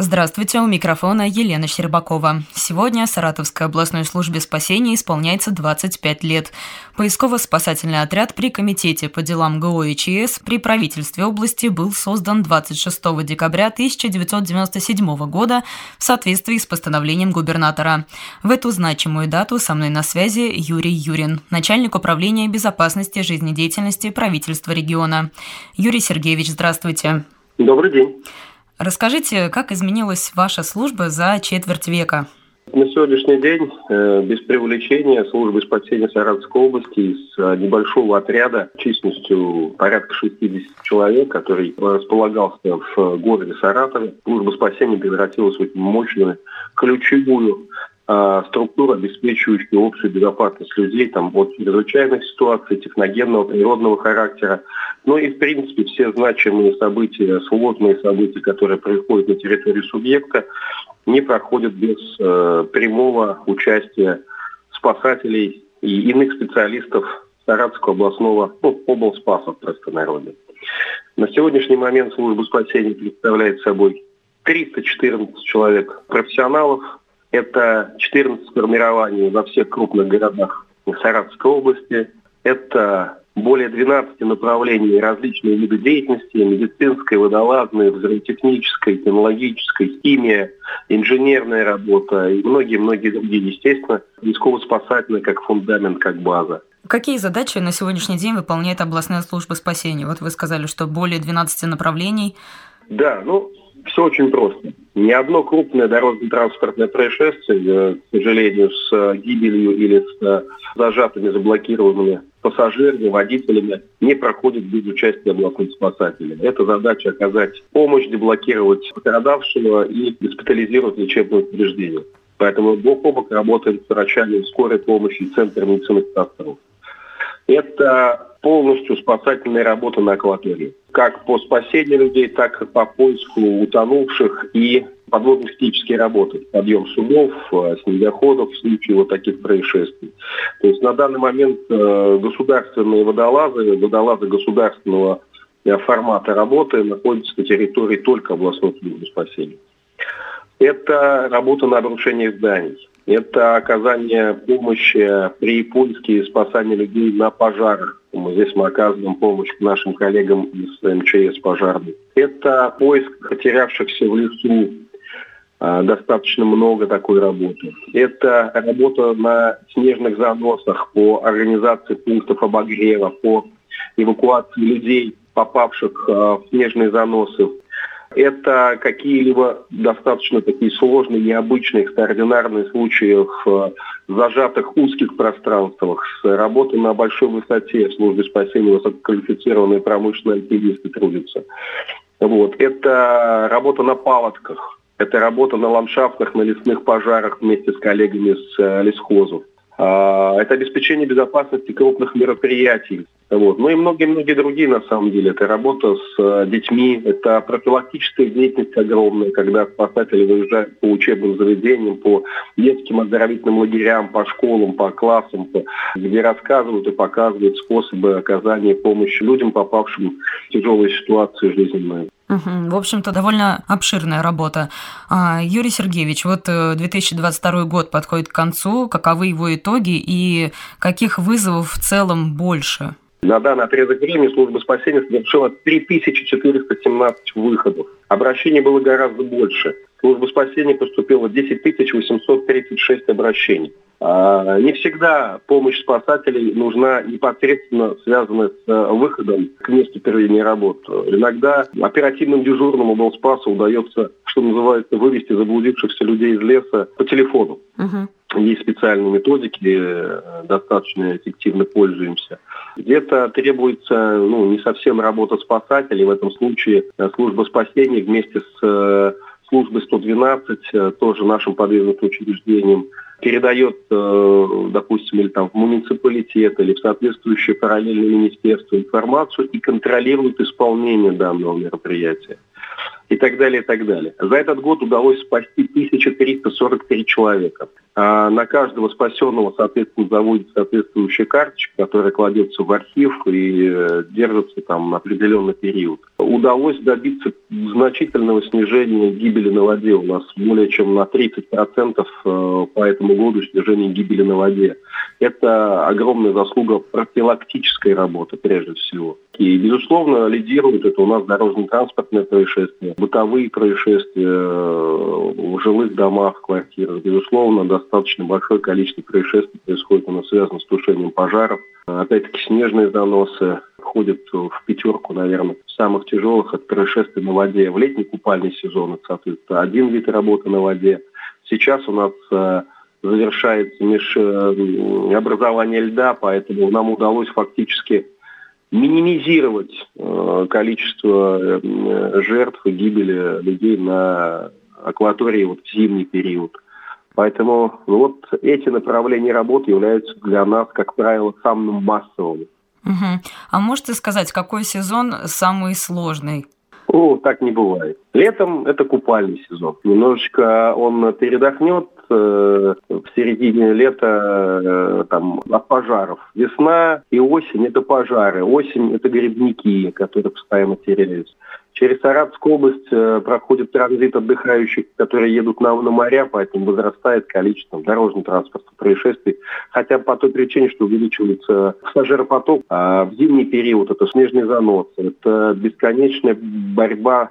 Здравствуйте, у микрофона Елена Щербакова. Сегодня Саратовской областной службе спасения исполняется 25 лет. Поисково-спасательный отряд при Комитете по делам ГО и ЧС при правительстве области был создан 26 декабря 1997 года в соответствии с постановлением губернатора. В эту значимую дату со мной на связи Юрий Юрин, начальник управления безопасности жизнедеятельности правительства региона. Юрий Сергеевич, здравствуйте. Добрый день. Расскажите, как изменилась ваша служба за четверть века? На сегодняшний день, э, без привлечения службы спасения Саратовской области из э, небольшого отряда численностью порядка 60 человек, который располагался в городе Саратове, служба спасения превратилась в очень мощную, ключевую э, структуру, обеспечивающую общую безопасность людей там, от чрезвычайных ситуаций, техногенного, природного характера, ну и, в принципе, все значимые события, сложные события, которые происходят на территории субъекта, не проходят без э, прямого участия спасателей и иных специалистов Саратовского областного, ну, облспаса в простонародье. На сегодняшний момент служба спасения представляет собой 314 человек профессионалов. Это 14 формирований во всех крупных городах Саратовской области. Это более 12 направлений различные виды деятельности, медицинская, водолазная, взрывотехническая, технологическая, химия, инженерная работа и многие-многие другие, естественно, рисково-спасательная как фундамент, как база. Какие задачи на сегодняшний день выполняет областная служба спасения? Вот вы сказали, что более 12 направлений. Да, ну, все очень просто. Ни одно крупное дорожно-транспортное происшествие, э, к сожалению, с э, гибелью или с э, зажатыми, заблокированными пассажирами, водителями не проходит без участия областных спасателей. Это задача оказать помощь, деблокировать пострадавшего и госпитализировать лечебное учреждение. Поэтому бок о бок работаем с врачами скорой помощи и Центр медицины катастроф. Это полностью спасательная работа на акватории. Как по спасению людей, так и по поиску утонувших и подводно-технические работы. Подъем судов, э, снегоходов в случае вот таких происшествий. То есть на данный момент э, государственные водолазы, водолазы государственного э, формата работы находятся на территории только областной службы спасения. Это работа на обрушение зданий. Это оказание помощи при поиске и спасании людей на пожарах. Здесь мы оказываем помощь нашим коллегам из МЧС пожарных. Это поиск потерявшихся в лесу. А, достаточно много такой работы. Это работа на снежных заносах по организации пунктов обогрева, по эвакуации людей, попавших а, в снежные заносы это какие-либо достаточно такие сложные, необычные, экстраординарные случаи в э, зажатых узких пространствах, с работой на большой высоте в службе спасения высококвалифицированные промышленные альпинисты трудятся. Вот. Это работа на палатках, это работа на ландшафтах, на лесных пожарах вместе с коллегами с э, лесхозов. А, это обеспечение безопасности крупных мероприятий. Вот. Ну и многие-многие другие, на самом деле. Это работа с э, детьми, это профилактическая деятельность огромная, когда спасатели выезжают по учебным заведениям, по детским оздоровительным лагерям, по школам, по классам, по, где рассказывают и показывают способы оказания помощи людям, попавшим в тяжелые ситуации жизненные. В общем-то, довольно обширная работа. А, Юрий Сергеевич, вот 2022 э, год подходит к концу. Каковы его итоги и каких вызовов в целом больше? На данный отрезок времени служба спасения совершила 3417 выходов. Обращений было гораздо больше. В службу спасения поступило 10 836 обращений. А, не всегда помощь спасателей нужна непосредственно связанная с э, выходом к месту проведения работ. Иногда оперативным дежурному Белспасу удается, что называется, вывести заблудившихся людей из леса по телефону. Угу. Есть специальные методики, э, достаточно эффективно пользуемся. Где-то требуется ну, не совсем работа спасателей. В этом случае э, служба спасения вместе с службой 112, тоже нашим подвижным учреждением, передает, э, допустим, или там в муниципалитет, или в соответствующее параллельное министерство информацию и контролирует исполнение данного мероприятия. И так далее, и так далее. За этот год удалось спасти 1343 человека. А на каждого спасенного, соответственно, заводится соответствующая карточка, которая кладется в архив и э, держится там на определенный период. Удалось добиться значительного снижения гибели на воде. У нас более чем на 30% э, по этому году снижение гибели на воде. Это огромная заслуга профилактической работы, прежде всего. И, безусловно, лидирует это у нас дорожно-транспортные происшествия, бытовые происшествия э, в жилых домах, квартирах. Безусловно, достаточно большое количество происшествий происходит нас связано с тушением пожаров. Опять-таки, снежные заносы входят в пятерку, наверное, самых тяжелых от происшествий на воде. В летний купальный сезон это, соответственно, один вид работы на воде. Сейчас у нас э, завершается межобразование льда, поэтому нам удалось фактически минимизировать э, количество э, жертв и гибели людей на акватории вот в зимний период. Поэтому вот эти направления работы являются для нас, как правило, самым массовым. Угу. А можете сказать, какой сезон самый сложный? О, так не бывает. Летом это купальный сезон. Немножечко он передохнет в середине лета э, там, от пожаров. Весна и осень – это пожары. Осень – это грибники, которые постоянно теряются. Через Саратовскую область э, проходит транзит отдыхающих, которые едут на, на моря, поэтому возрастает количество дорожно-транспортных происшествий. Хотя по той причине, что увеличивается пассажиропоток, а в зимний период это снежный занос, это бесконечная борьба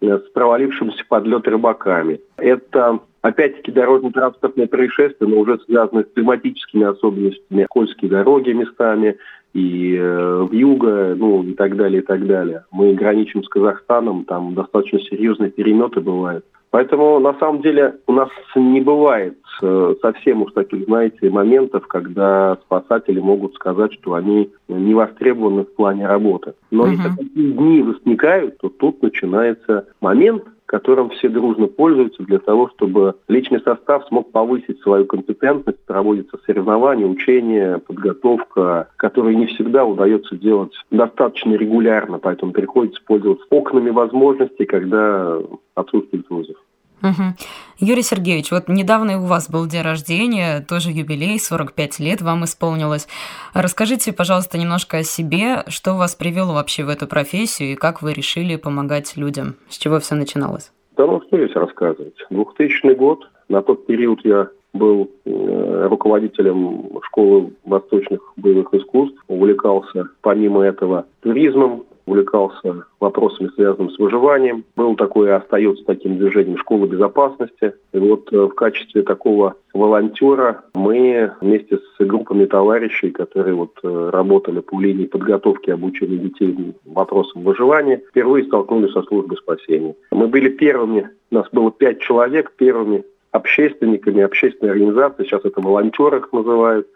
э, с провалившимся под лед рыбаками. Это Опять-таки дорожно-транспортные происшествия, но уже связаны с климатическими особенностями, скользкие дороги местами, и э, в юго, ну и так далее, и так далее. Мы граничим с Казахстаном, там достаточно серьезные переметы бывают. Поэтому на самом деле у нас не бывает э, совсем уж таких, знаете, моментов, когда спасатели могут сказать, что они не востребованы в плане работы. Но uh-huh. если такие дни возникают, то тут начинается момент, которым все дружно пользуются для того, чтобы личный состав смог повысить свою компетентность, проводятся соревнования, учения, подготовка, которые не всегда удается делать достаточно регулярно, поэтому приходится пользоваться окнами возможностей, когда отсутствует вызов. Угу. Юрий Сергеевич, вот недавно у вас был день рождения, тоже юбилей, 45 лет вам исполнилось. Расскажите, пожалуйста, немножко о себе, что вас привело вообще в эту профессию и как вы решили помогать людям, с чего все начиналось? Да ну что здесь рассказывать. 2000 год, на тот период я был э, руководителем школы восточных боевых искусств, увлекался помимо этого туризмом, увлекался вопросами, связанными с выживанием. Был такой и остается таким движением школы безопасности. И вот э, в качестве такого волонтера мы вместе с группами товарищей, которые вот э, работали по линии подготовки обучения детей вопросам выживания, впервые столкнулись со службой спасения. Мы были первыми, нас было пять человек, первыми общественниками, общественной организацией, сейчас это волонтеры их называют,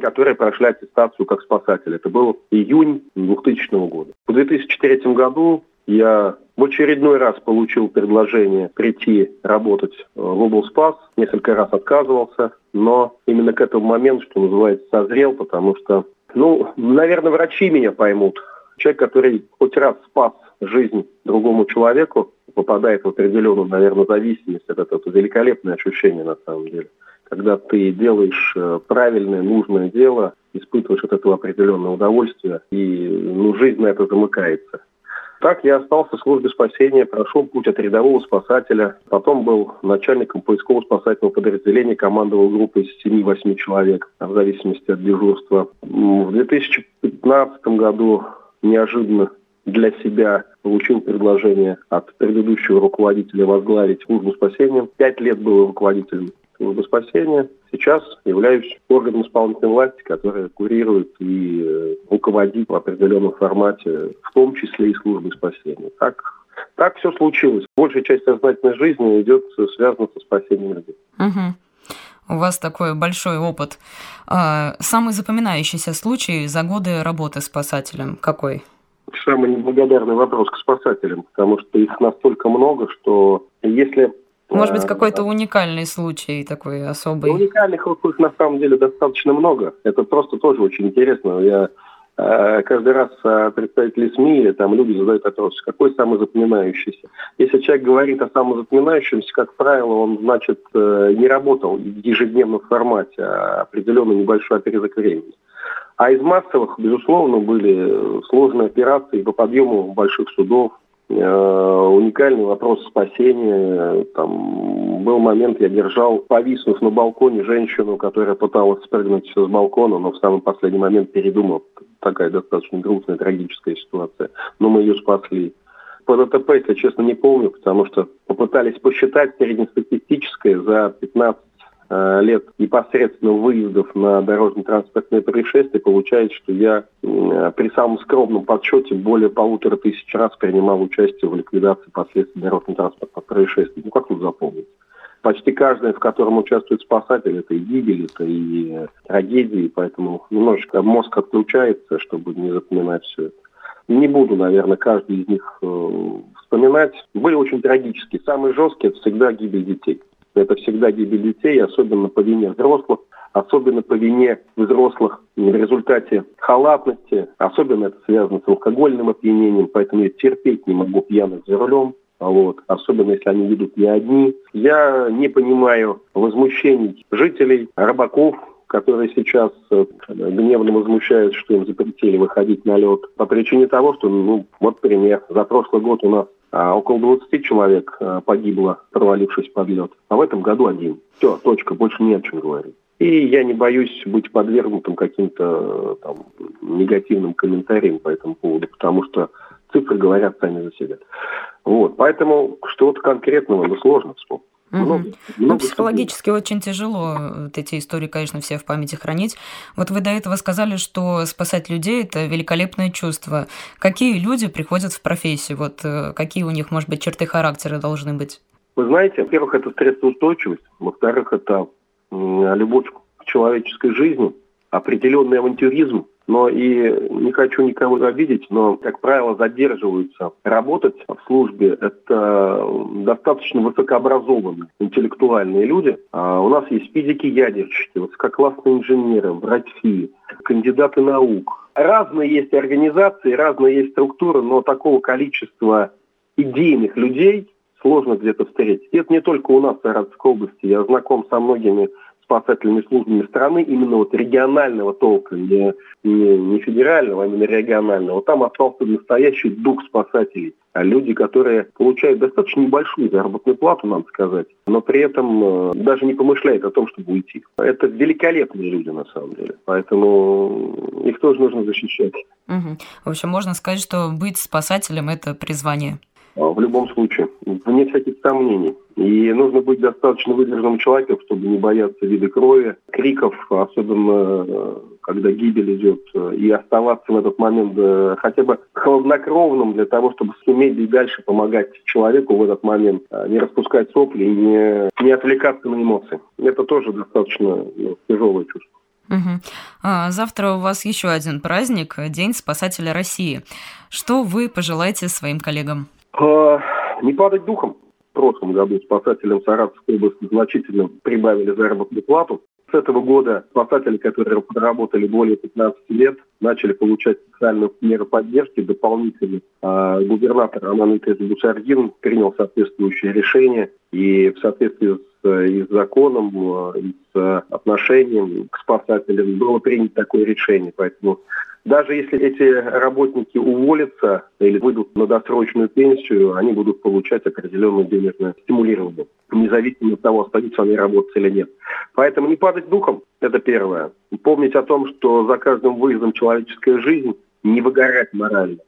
которые прошли аттестацию как спасатели. Это был июнь 2000 года. В 2003 году я в очередной раз получил предложение прийти работать в облспас. Несколько раз отказывался, но именно к этому моменту, что называется, созрел, потому что, ну, наверное, врачи меня поймут. Человек, который хоть раз спас жизнь другому человеку, попадает в определенную, наверное, зависимость. Это, это великолепное ощущение на самом деле. Когда ты делаешь э, правильное, нужное дело, испытываешь от этого определенное удовольствие, и ну, жизнь на это замыкается. Так я остался в службе спасения, прошел путь от рядового спасателя, потом был начальником поискового спасательного подразделения, командовал группой из 7-8 человек, в зависимости от дежурства. В 2015 году неожиданно для себя получил предложение от предыдущего руководителя возглавить службу спасения. Пять лет был руководителем службы спасения. Сейчас являюсь органом исполнительной власти, который курирует и э, руководит в определенном формате, в том числе и службы спасения. Так, так все случилось. Большая часть сознательной жизни идет связана со спасением людей. Угу. У вас такой большой опыт. А, самый запоминающийся случай за годы работы спасателем какой? Самый неблагодарный вопрос к спасателям, потому что их настолько много, что если... Может быть, э, какой-то уникальный случай такой особый? Уникальных их на самом деле достаточно много. Это просто тоже очень интересно. Я э, каждый раз представители СМИ или там люди задают вопрос, какой самый запоминающийся. Если человек говорит о самом запоминающемся, как правило, он, значит, не работал в ежедневном формате, а определенный небольшой отрезок времени. А из массовых, безусловно, были сложные операции по подъему больших судов, Э, уникальный вопрос спасения. Там был момент, я держал, повиснув на балконе, женщину, которая пыталась спрыгнуть с балкона, но в самый последний момент передумал. Такая достаточно грустная, трагическая ситуация. Но мы ее спасли. По ДТП, если честно, не помню, потому что попытались посчитать среднестатистическое за 15 Э, лет непосредственно выездов на дорожно-транспортные происшествия, получается, что я при самом скромном подсчете более полутора тысяч раз принимал участие в ликвидации последствий дорожно-транспортных происшествий. Ну, как тут запомнить? Почти каждое, в котором участвует спасатель, это и гибель, это и трагедии, поэтому немножечко мозг отключается, чтобы не запоминать все это. Не буду, наверное, каждый из них э, вспоминать. Были очень трагические. Самые жесткие – это всегда гибель детей это всегда гибель детей, особенно по вине взрослых, особенно по вине взрослых в результате халатности, особенно это связано с алкогольным опьянением, поэтому я терпеть не могу пьяных за рулем, вот, особенно если они ведут не одни. Я не понимаю возмущений жителей, рыбаков, которые сейчас э, гневно возмущаются, что им запретили выходить на лед. По причине того, что, ну, вот пример, за прошлый год у нас около 20 человек э, погибло, провалившись под лед. А в этом году один. Все, точка, больше не о чем говорить. И я не боюсь быть подвергнутым каким-то э, там, негативным комментариям по этому поводу, потому что цифры говорят сами за себя. Вот, поэтому что-то конкретного, ну, сложно вспомнить. Много, много ну, психологически очень тяжело вот эти истории, конечно, все в памяти хранить. Вот вы до этого сказали, что спасать людей – это великолепное чувство. Какие люди приходят в профессию? Вот э, какие у них, может быть, черты характера должны быть? Вы знаете, во-первых, это стрессоустойчивость, во-вторых, это любовь к человеческой жизни, определенный авантюризм, но и не хочу никого обидеть, но, как правило, задерживаются работать в службе. Это достаточно высокообразованные, интеллектуальные люди. А у нас есть физики-ядерщики, высококлассные инженеры, врачи, кандидаты наук. Разные есть организации, разные есть структуры, но такого количества идейных людей сложно где-то встретить. Это не только у нас в Саратовской области. Я знаком со многими спасательными службами страны, именно вот регионального толка, не, не, не федерального, а именно регионального, там остался настоящий дух спасателей. А люди, которые получают достаточно небольшую заработную плату, надо сказать, но при этом э, даже не помышляют о том, чтобы уйти. Это великолепные люди на самом деле, поэтому их тоже нужно защищать. Угу. В общем, можно сказать, что быть спасателем – это призвание. А, в любом случае, вне всяких сомнений. И нужно быть достаточно выдержанным человеком, чтобы не бояться вида крови, криков, особенно э, когда гибель идет, э, и оставаться в этот момент э, хотя бы хладнокровным для того, чтобы суметь и дальше помогать человеку в этот момент, а не распускать сопли и не, не отвлекаться на эмоции. Это тоже достаточно ну, тяжелое чувство. Угу. А, завтра у вас еще один праздник – День спасателя России. Что вы пожелаете своим коллегам? А, не падать духом. В прошлом году спасателям Саратовской области значительно прибавили заработную плату. С этого года спасатели, которые проработали более 15 лет, начали получать специальные меры поддержки дополнительно. А губернатор Анан Бусардин принял соответствующее решение и в соответствии с и с законом, и с отношением к спасателям было принято такое решение. Поэтому даже если эти работники уволятся или выйдут на досрочную пенсию, они будут получать определенное денежное стимулирование, независимо от того, остаются они работать или нет. Поэтому не падать духом – это первое. Помнить о том, что за каждым выездом человеческая жизнь, не выгорать морально.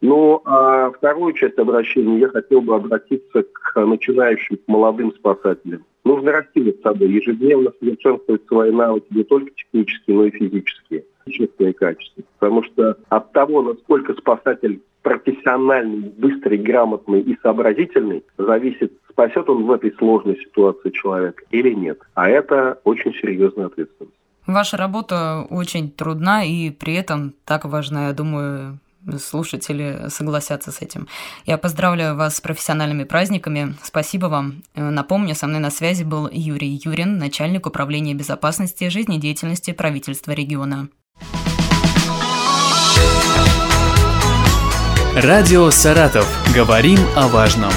Ну, а вторую часть обращения я хотел бы обратиться к начинающим, к молодым спасателям. Нужно расти над собой, ежедневно совершенствовать свои навыки не только технические, но и физические честные качества. Потому что от того, насколько спасатель профессиональный, быстрый, грамотный и сообразительный, зависит, спасет он в этой сложной ситуации человека или нет. А это очень серьезная ответственность. Ваша работа очень трудна и при этом так важна, я думаю, слушатели согласятся с этим. Я поздравляю вас с профессиональными праздниками. Спасибо вам. Напомню, со мной на связи был Юрий Юрин, начальник управления безопасности и жизнедеятельности правительства региона. Радио «Саратов». Говорим о важном.